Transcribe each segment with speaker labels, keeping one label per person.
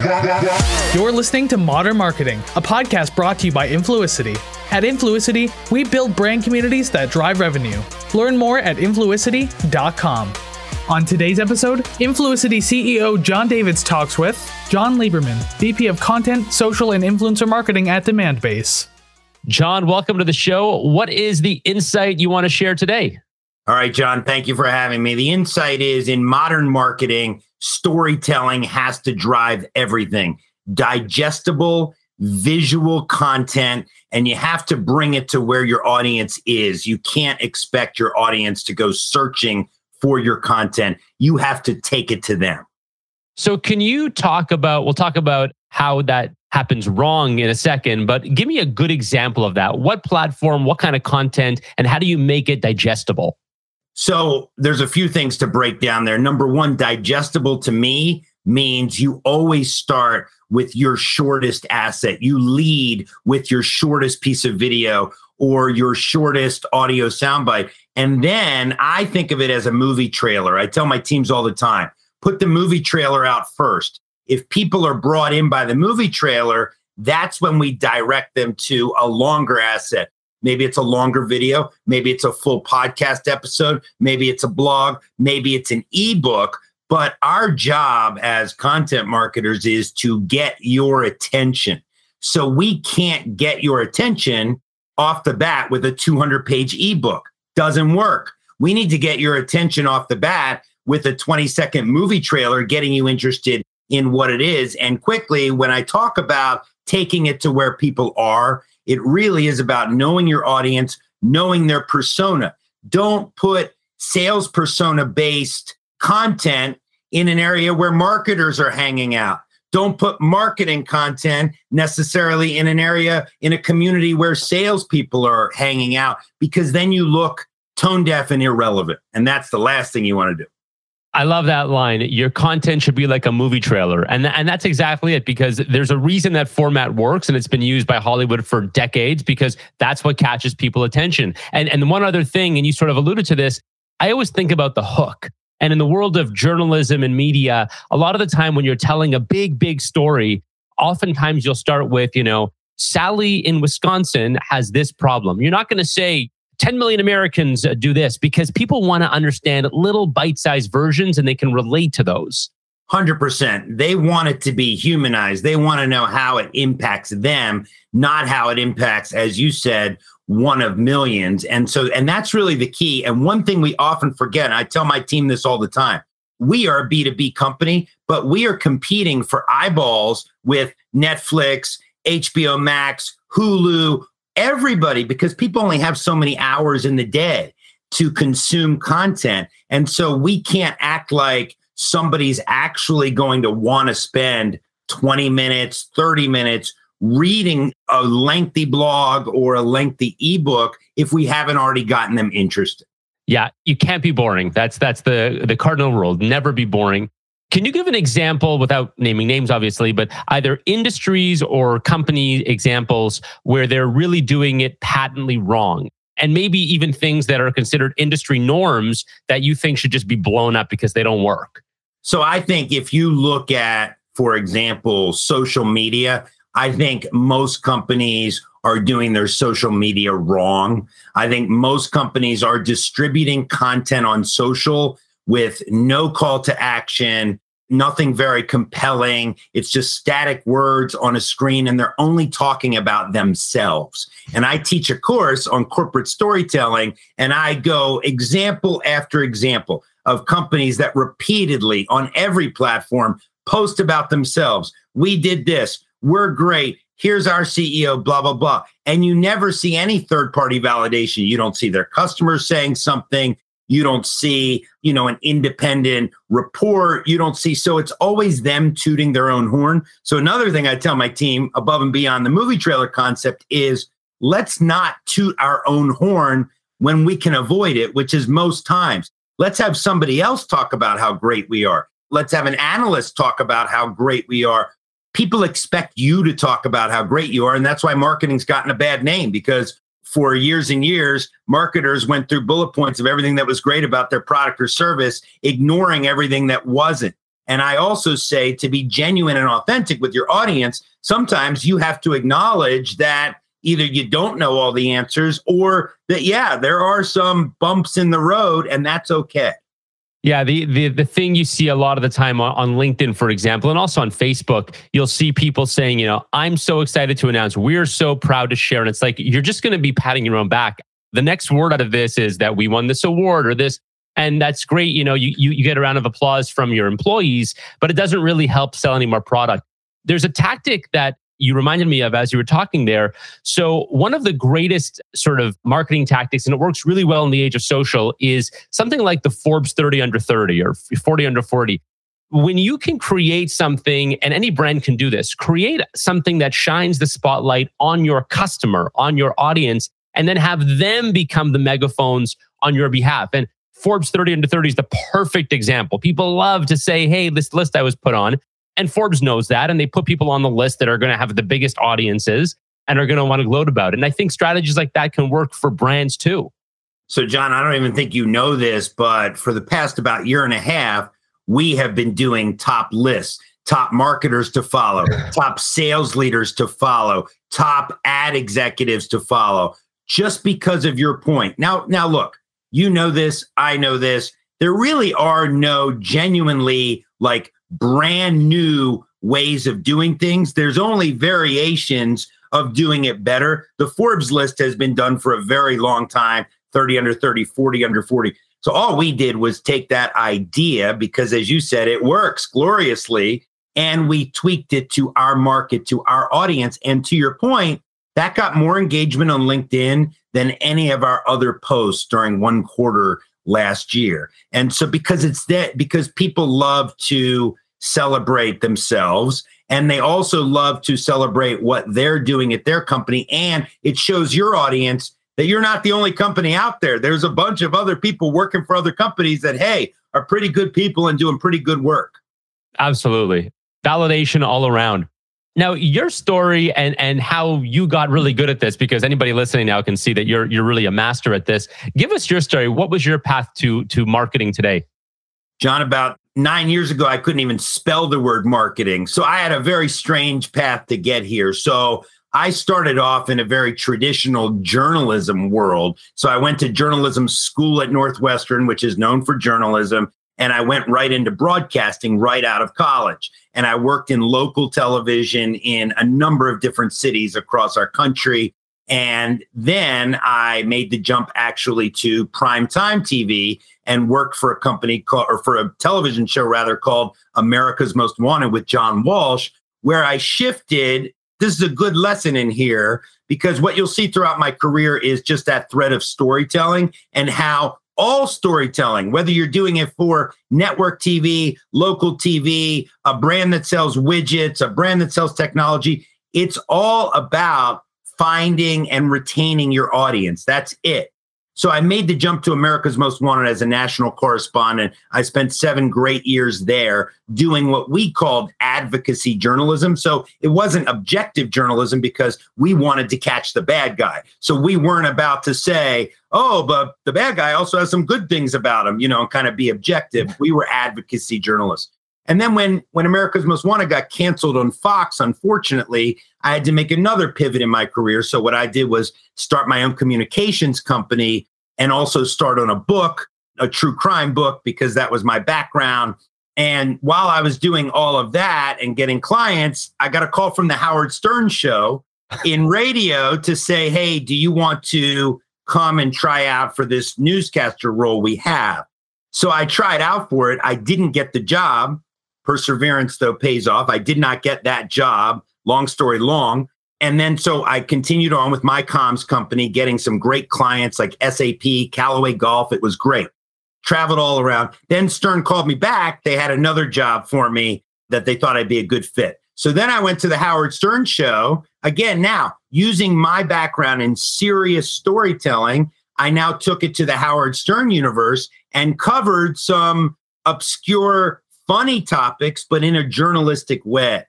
Speaker 1: You're listening to Modern Marketing, a podcast brought to you by Influicity. At Influicity, we build brand communities that drive revenue. Learn more at influicity.com. On today's episode, Influicity CEO Jon Davids talks with Jon Leiberman, VP of Content, Social, and Influencer Marketing at Demandbase.
Speaker 2: Jon, welcome to the show. What is the insight you want to share today?
Speaker 3: All right, Jon, thank you for having me. The insight is in modern marketing, storytelling has to drive everything digestible, visual content, and you have to bring it to where your audience is. You can't expect your audience to go searching for your content. You have to take it to them.
Speaker 2: So, can you talk about? We'll talk about how that happens wrong in a second, but give me a good example of that. What platform, what kind of content, and how do you make it digestible?
Speaker 3: So there's a few things to break down there. Number one, digestible to me means you always start with your shortest asset. You lead with your shortest piece of video or your shortest audio soundbite. And then I think of it as a movie trailer. I tell my teams all the time put the movie trailer out first. If people are brought in by the movie trailer, that's when we direct them to a longer asset. Maybe it's a longer video. Maybe it's a full podcast episode. Maybe it's a blog. Maybe it's an ebook. But our job as content marketers is to get your attention. So we can't get your attention off the bat with a 200 page ebook. Doesn't work. We need to get your attention off the bat with a 20 second movie trailer, getting you interested in what it is. And quickly, when I talk about taking it to where people are, it really is about knowing your audience, knowing their persona. Don't put sales persona based content in an area where marketers are hanging out. Don't put marketing content necessarily in an area in a community where salespeople are hanging out because then you look tone deaf and irrelevant. And that's the last thing you want to do.
Speaker 2: I love that line. Your content should be like a movie trailer. And, and that's exactly it because there's a reason that format works and it's been used by Hollywood for decades because that's what catches people attention. And and one other thing and you sort of alluded to this, I always think about the hook. And in the world of journalism and media, a lot of the time when you're telling a big big story, oftentimes you'll start with, you know, Sally in Wisconsin has this problem. You're not going to say 10 million Americans uh, do this because people want to understand little bite sized versions and they can relate to those.
Speaker 3: 100%. They want it to be humanized. They want to know how it impacts them, not how it impacts, as you said, one of millions. And so, and that's really the key. And one thing we often forget, I tell my team this all the time we are a B2B company, but we are competing for eyeballs with Netflix, HBO Max, Hulu, everybody because people only have so many hours in the day to consume content. And so we can't act like somebody's actually going to want to spend 20 minutes, 30 minutes reading a lengthy blog or a lengthy ebook if we haven't already gotten them interested.
Speaker 2: Yeah, you can't be boring. That's that's the the cardinal rule. Never be boring. Can you give an example without naming names, obviously, but either industries or company examples where they're really doing it patently wrong? And maybe even things that are considered industry norms that you think should just be blown up because they don't work?
Speaker 3: So I think if you look at, for example, social media, I think most companies are doing their social media wrong. I think most companies are distributing content on social with no call to action, nothing very compelling. It's just static words on a screen, and they're only talking about themselves. And I teach a course on corporate storytelling, and I go example after example of companies that repeatedly on every platform post about themselves. We did this. We're great. Here's our CEO, blah, blah, blah. And you never see any third party validation. You don't see their customers saying something. You don't see, you know, an independent report. You don't see. So it's always them tooting their own horn. So another thing I tell my team above and beyond the movie trailer concept is let's not toot our own horn when we can avoid it, which is most times. Let's have somebody else talk about how great we are. Let's have an analyst talk about how great we are. People expect you to talk about how great you are. And that's why marketing's gotten a bad name because for years and years, marketers went through bullet points of everything that was great about their product or service, ignoring everything that wasn't. And I also say to be genuine and authentic with your audience, sometimes you have to acknowledge that either you don't know all the answers or that, yeah, there are some bumps in the road and that's okay.
Speaker 2: Yeah, the, the the thing you see a lot of the time on, on LinkedIn, for example, and also on Facebook, you'll see people saying, you know, I'm so excited to announce we're so proud to share. And it's like you're just going to be patting your own back. The next word out of this is that we won this award or this. And that's great. You know, you, you, you get a round of applause from your employees, but it doesn't really help sell any more product. There's a tactic that you reminded me of as you were talking there. So, one of the greatest sort of marketing tactics, and it works really well in the age of social, is something like the Forbes 30 under 30 or 40 under 40. When you can create something, and any brand can do this, create something that shines the spotlight on your customer, on your audience, and then have them become the megaphones on your behalf. And Forbes 30 under 30 is the perfect example. People love to say, hey, this list I was put on. And Forbes knows that. And they put people on the list that are going to have the biggest audiences and are going to want to gloat about it. And I think strategies like that can work for brands too.
Speaker 3: So, Jon, I don't even think you know this, but for the past about year and a half, we have been doing top lists, top marketers to follow, top sales leaders to follow, top ad executives to follow, just because of your point. Now, now look, you know this, I know this. There really are no genuinely like brand new ways of doing things. There's only variations of doing it better. The Forbes list has been done for a very long time 30 under 30, 40 under 40. So all we did was take that idea because, as you said, it works gloriously. And we tweaked it to our market, to our audience. And to your point, that got more engagement on LinkedIn than any of our other posts during one quarter last year. And so because it's that because people love to celebrate themselves and they also love to celebrate what they're doing at their company and it shows your audience that you're not the only company out there. There's a bunch of other people working for other companies that hey, are pretty good people and doing pretty good work.
Speaker 2: Absolutely. Validation all around. Now, your story and and how you got really good at this, because anybody listening now can see that you're you're really a master at this. Give us your story. What was your path to to marketing today?
Speaker 3: Jon, about nine years ago, I couldn't even spell the word marketing. So I had a very strange path to get here. So I started off in a very traditional journalism world. So I went to journalism school at Northwestern, which is known for journalism and I went right into broadcasting right out of college. And I worked in local television in a number of different cities across our country. And then I made the jump actually to primetime TV and worked for a company called, or for a television show rather called America's Most Wanted with John Walsh, where I shifted. This is a good lesson in here because what you'll see throughout my career is just that thread of storytelling and how all storytelling, whether you're doing it for network TV, local TV, a brand that sells widgets, a brand that sells technology, it's all about finding and retaining your audience. That's it. So I made the jump to America's Most Wanted as a national correspondent. I spent seven great years there doing what we called advocacy journalism. So it wasn't objective journalism because we wanted to catch the bad guy. So we weren't about to say, oh, but the bad guy also has some good things about him, you know, and kind of be objective. Mm-hmm. We were advocacy journalists. And then when when America's Most Wanted got canceled on Fox, unfortunately, I had to make another pivot in my career. So what I did was start my own communications company and also start on a book, a true crime book because that was my background. And while I was doing all of that and getting clients, I got a call from the Howard Stern show in radio to say, "Hey, do you want to come and try out for this newscaster role we have?" So I tried out for it. I didn't get the job Perseverance, though, pays off. I did not get that job. Long story long. And then so I continued on with my comms company, getting some great clients like SAP, Callaway Golf. It was great. Traveled all around. Then Stern called me back. They had another job for me that they thought I'd be a good fit. So then I went to the Howard Stern show. Again, now using my background in serious storytelling, I now took it to the Howard Stern universe and covered some obscure funny topics, but in a journalistic way.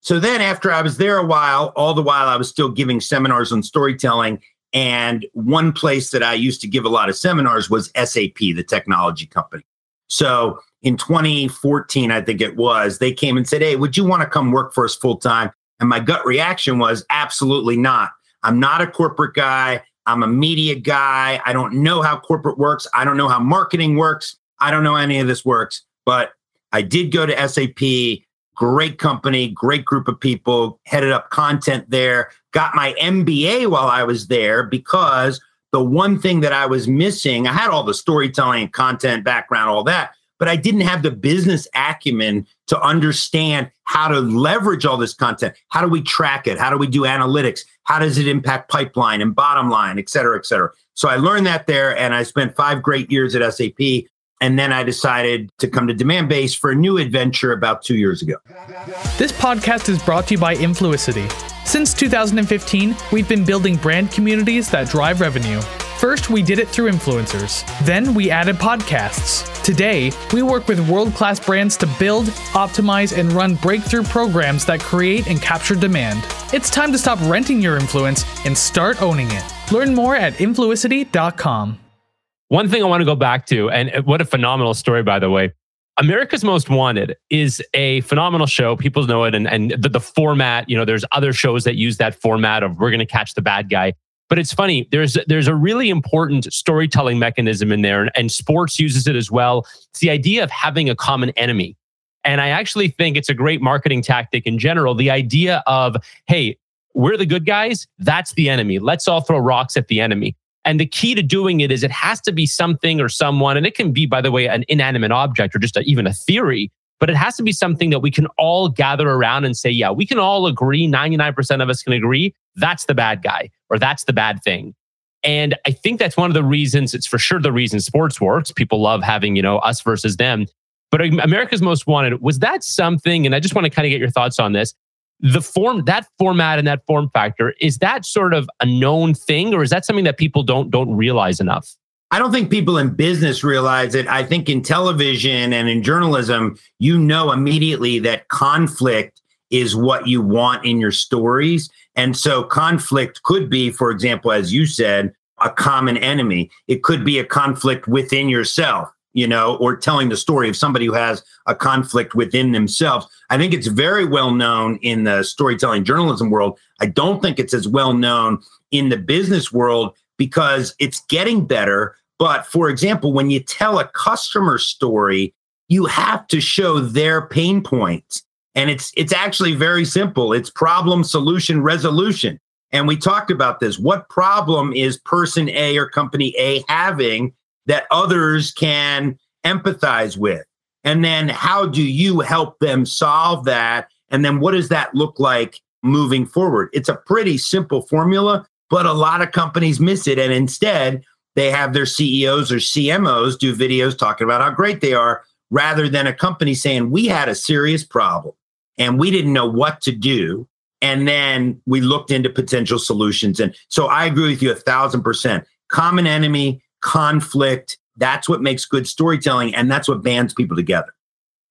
Speaker 3: So then, after I was there a while, all the while I was still giving seminars on storytelling. And one place that I used to give a lot of seminars was SAP, the technology company. So in 2014, I think it was, they came and said, Hey, would you want to come work for us full time? And my gut reaction was absolutely not. I'm not a corporate guy. I'm a media guy. I don't know how corporate works. I don't know how marketing works. I don't know any of this works, but I did go to SAP, great company, great group of people, headed up content there, got my MBA while I was there because the one thing that I was missing, I had all the storytelling, content background, all that, but I didn't have the business acumen to understand how to leverage all this content. How do we track it? How do we do analytics? How does it impact pipeline and bottom line, et cetera, et cetera? So I learned that there and I spent five great years at SAP. And then I decided to come to Demandbase for a new adventure about two years ago.
Speaker 1: This podcast is brought to you by Influicity. Since 2015, we've been building brand communities that drive revenue. First, we did it through influencers. Then, we added podcasts. Today, we work with world class brands to build, optimize, and run breakthrough programs that create and capture demand. It's time to stop renting your influence and start owning it. Learn more at influicity.com.
Speaker 2: One thing I want to go back to, and uh, what a phenomenal story, by the way. America's Most Wanted is a phenomenal show. People know it, and, and the, the format, you know, there's other shows that use that format of we're going to catch the bad guy. But it's funny. There's there's a really important storytelling mechanism in there, and, and sports uses it as well. It's the idea of having a common enemy. And I actually think it's a great marketing tactic in general. The idea of, hey, we're the good guys, that's the enemy. Let's all throw rocks at the enemy. And the key to doing it is it has to be something or someone, and it can be, by the way, an inanimate object or just a, even a theory, but it has to be something that we can all gather around and say, yeah, we can all agree, 99% of us can agree, that's the bad guy or that's the bad thing. And I think that's one of the reasons, it's for sure the reason sports works. People love having, you know, us versus them. But America's Most Wanted, was that something, and I just want to kind of get your thoughts on this. The form, that format and that form factor, is that sort of a known thing, or is that something that people don't don't realize enough?
Speaker 3: I don't think people in business realize it. I think in television and in journalism, you know immediately that conflict is what you want in your stories. And so conflict could be, for example, as you said, a common enemy. It could be a conflict within yourself, you know, or telling the story of somebody who has a conflict within themselves. I think it's very well known in the storytelling journalism world. I don't think it's as well known in the business world because it's getting better. But for example, when you tell a customer story, you have to show their pain points and it's it's actually very simple. It's problem solution resolution. And we talked about this. What problem is person A or company A having that others can empathize with? And then how do you help them solve that? And then what does that look like moving forward? It's a pretty simple formula, but a lot of companies miss it. And instead, they have their CEOs or CMOs do videos talking about how great they are rather than a company saying, We had a serious problem and we didn't know what to do. And then we looked into potential solutions. And so I agree with you a thousand percent. Common enemy, conflict, that's what makes good storytelling. And that's what bands people together.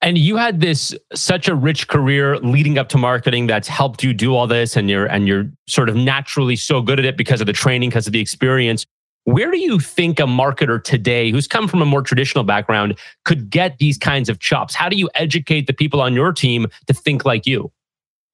Speaker 2: And you had this such a rich career leading up to marketing that's helped you do all this and you're and you're sort of naturally so good at it because of the training, because of the experience. Where do you think a marketer today who's come from a more traditional background could get these kinds of chops? How do you educate the people on your team to think like you?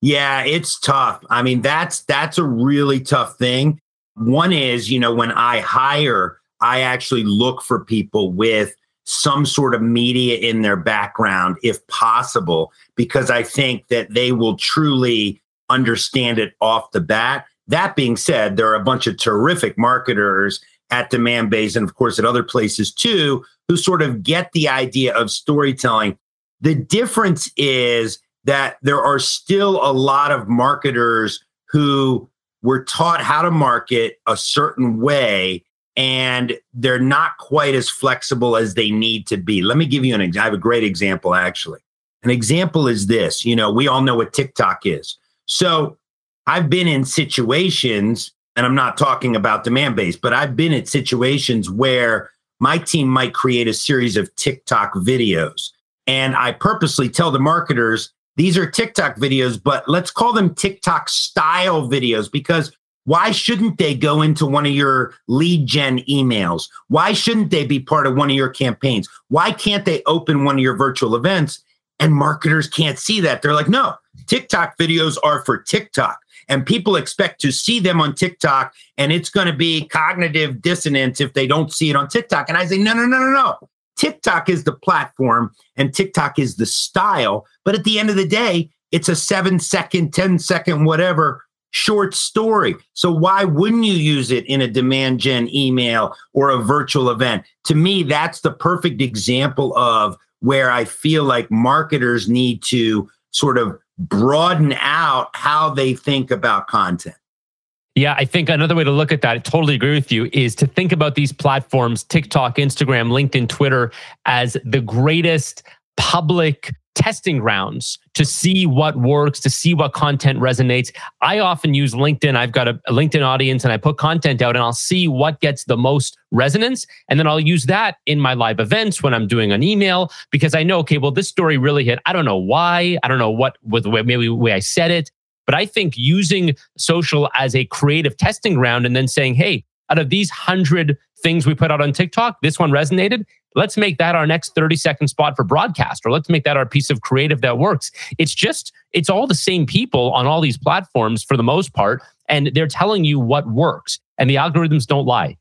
Speaker 3: Yeah, it's tough. I mean, that's that's a really tough thing. One is, you know, when I hire, I actually look for people with some sort of media in their background if possible because I think that they will truly understand it off the bat. That being said, there are a bunch of terrific marketers at Demandbase and of course at other places too who sort of get the idea of storytelling the difference is that there are still a lot of marketers who were taught how to market a certain way and they're not quite as flexible as they need to be let me give you an example i have a great example actually an example is this you know we all know what tiktok is so i've been in situations and I'm not talking about Demandbase, but I've been at situations where my team might create a series of TikTok videos. And I purposely tell the marketers, these are TikTok videos, but let's call them TikTok style videos because Why shouldn't they go into one of your lead gen emails? Why shouldn't they be part of one of your campaigns? Why can't they open one of your virtual events? And marketers can't see that. They're like, no, TikTok videos are for TikTok. And people expect to see them on TikTok, and it's going to be cognitive dissonance if they don't see it on TikTok. And I say, no, no, no, no, no. TikTok is the platform and TikTok is the style. But at the end of the day, it's a seven second, 10 second, whatever short story. So why wouldn't you use it in a demand gen email or a virtual event? To me, that's the perfect example of where I feel like marketers need to sort of broaden out how they think about content.
Speaker 2: Yeah, I think another way to look at that, I totally agree with you, is to think about these platforms, TikTok, Instagram, LinkedIn, Twitter, as the greatest public testing grounds to see what works, to see what content resonates. I often use LinkedIn. I've got a, LinkedIn audience and I put content out and I'll see what gets the most resonance. And then I'll use that in my live events when I'm doing an email because I know, okay, well, this story really hit. I don't know why. I don't know what, with the way, maybe the way I said it. But I think using social as a creative testing ground and then saying, hey, out of these hundred things we put out on TikTok, this one resonated. Let's make that our next 30 second spot for broadcast, or let's make that our piece of creative that works. It's just, it's all the same people on all these platforms for the most part, and they're telling you what works, and the algorithms don't lie.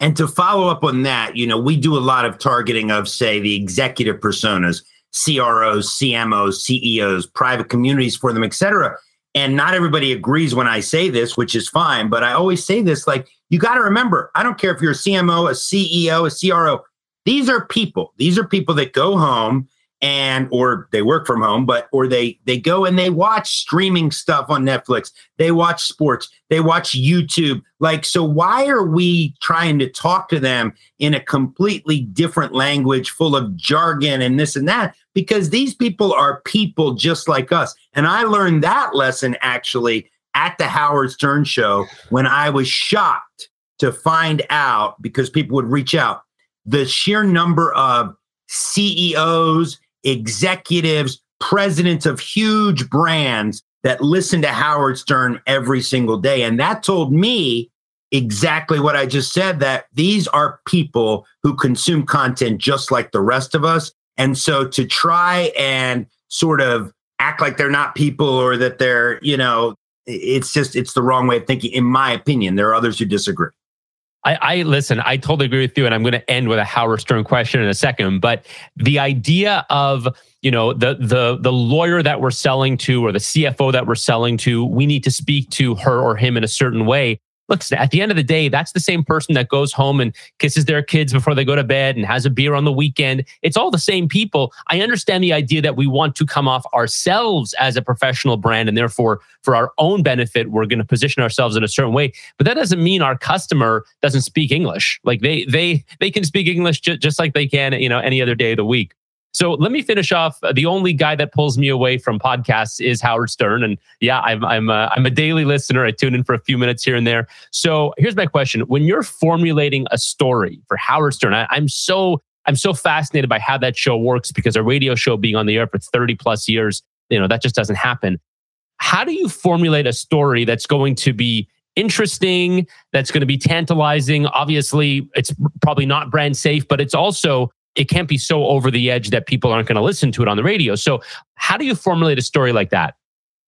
Speaker 3: And to follow up on that, you know, we do a lot of targeting of, say, the executive personas, CROs, CMOs, CEOs, private communities for them, et cetera. And not everybody agrees when I say this, which is fine. But I always say this like, you got to remember, I don't care if you're a CMO, a CEO, a CRO, these are people. These are people that go home and or they work from home but or they they go and they watch streaming stuff on Netflix. They watch sports. They watch YouTube. Like so why are we trying to talk to them in a completely different language full of jargon and this and that? Because these people are people just like us. And I learned that lesson actually at the Howard Stern show when I was shocked to find out because people would reach out the sheer number of CEOs executives, presidents of huge brands that listen to Howard Stern every single day. And that told me exactly what I just said that these are people who consume content just like the rest of us. And so to try and sort of act like they're not people or that they're, you know, it's just, it's the wrong way of thinking, in my opinion. There are others who disagree.
Speaker 2: I, I, listen, I totally agree with you. And I'm going to end with a Howard Stern question in a second. But the idea of, you know, the the the lawyer that we're selling to or the CFO that we're selling to, we need to speak to her or him in a certain way look, at the end of the day, that's the same person that goes home and kisses their kids before they go to bed and has a beer on the weekend. It's all the same people. I understand the idea that we want to come off ourselves as a professional brand and therefore for our own benefit, we're going to position ourselves in a certain way. But that doesn't mean our customer doesn't speak English. Like they they they can speak English ju- just like they can, you know, any other day of the week. So let me finish off. Uh, the only guy that pulls me away from podcasts is Howard Stern, and yeah, I'm I'm a, I'm a daily listener. I tune in for a few minutes here and there. So here's my question: When you're formulating a story for Howard Stern, I, I'm so I'm so fascinated by how that show works because a radio show being on the air for 30 plus years, you know, that just doesn't happen. How do you formulate a story that's going to be interesting, that's going to be tantalizing? Obviously, it's probably not brand safe, but it's also it can't be so over the edge that people aren't going to listen to it on the radio. So, how do you formulate a story like that?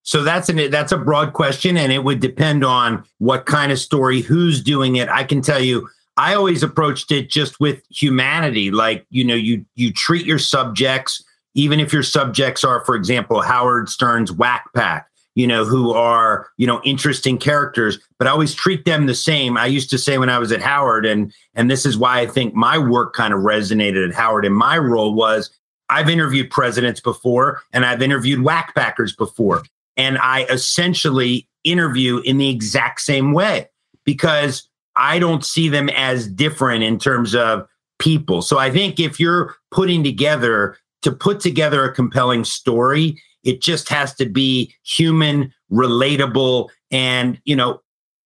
Speaker 3: So that's an that's a broad question, and it would depend on what kind of story, who's doing it. I can tell you, I always approached it just with humanity. Like you know, you you treat your subjects, even if your subjects are, for example, Howard Stern's Whack Pack you know, who are, you know, interesting characters, but I always treat them the same. I used to say when I was at Howard, and and this is why I think my work kind of resonated at Howard. And my role was I've interviewed presidents before and I've interviewed whack packers before. And I essentially interview in the exact same way because I don't see them as different in terms of people. So I think if you're putting together to put together a compelling story, it just has to be human, relatable, and you know,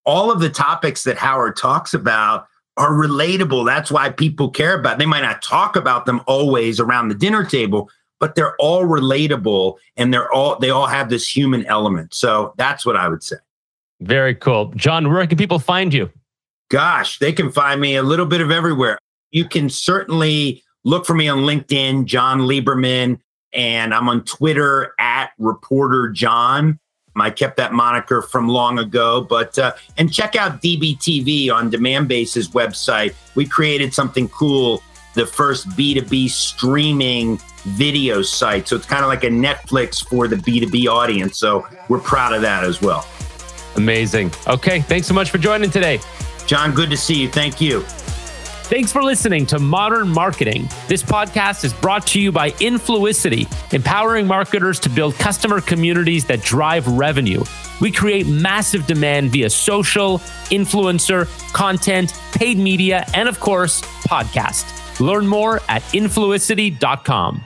Speaker 3: all of the topics that Howard talks about are relatable. That's why people care about. They might not talk about them always around the dinner table, but they're all relatable and they're all they all have this human element. So that's what I would say.
Speaker 2: Very cool. Jon, where can people find you?
Speaker 3: Gosh, they can find me a little bit of everywhere. You can certainly look for me on LinkedIn, Jon Leiberman, and I'm on Twitter at Reporter Jon. I kept that moniker from long ago, but uh, and check out DBTV on Demandbase's website. We created something cool, the first B2B streaming video site. So it's kind of like a Netflix for the B2B audience. So we're proud of that as well.
Speaker 2: Amazing. Okay, thanks so much for joining today.
Speaker 3: John, good to see you. Thank you.
Speaker 2: Thanks for listening to Modern Marketing. This podcast is brought to you by Influicity, empowering marketers to build customer communities that drive revenue. We create massive demand via social, influencer, content, paid media, and of course, podcast. Learn more at influicity.com.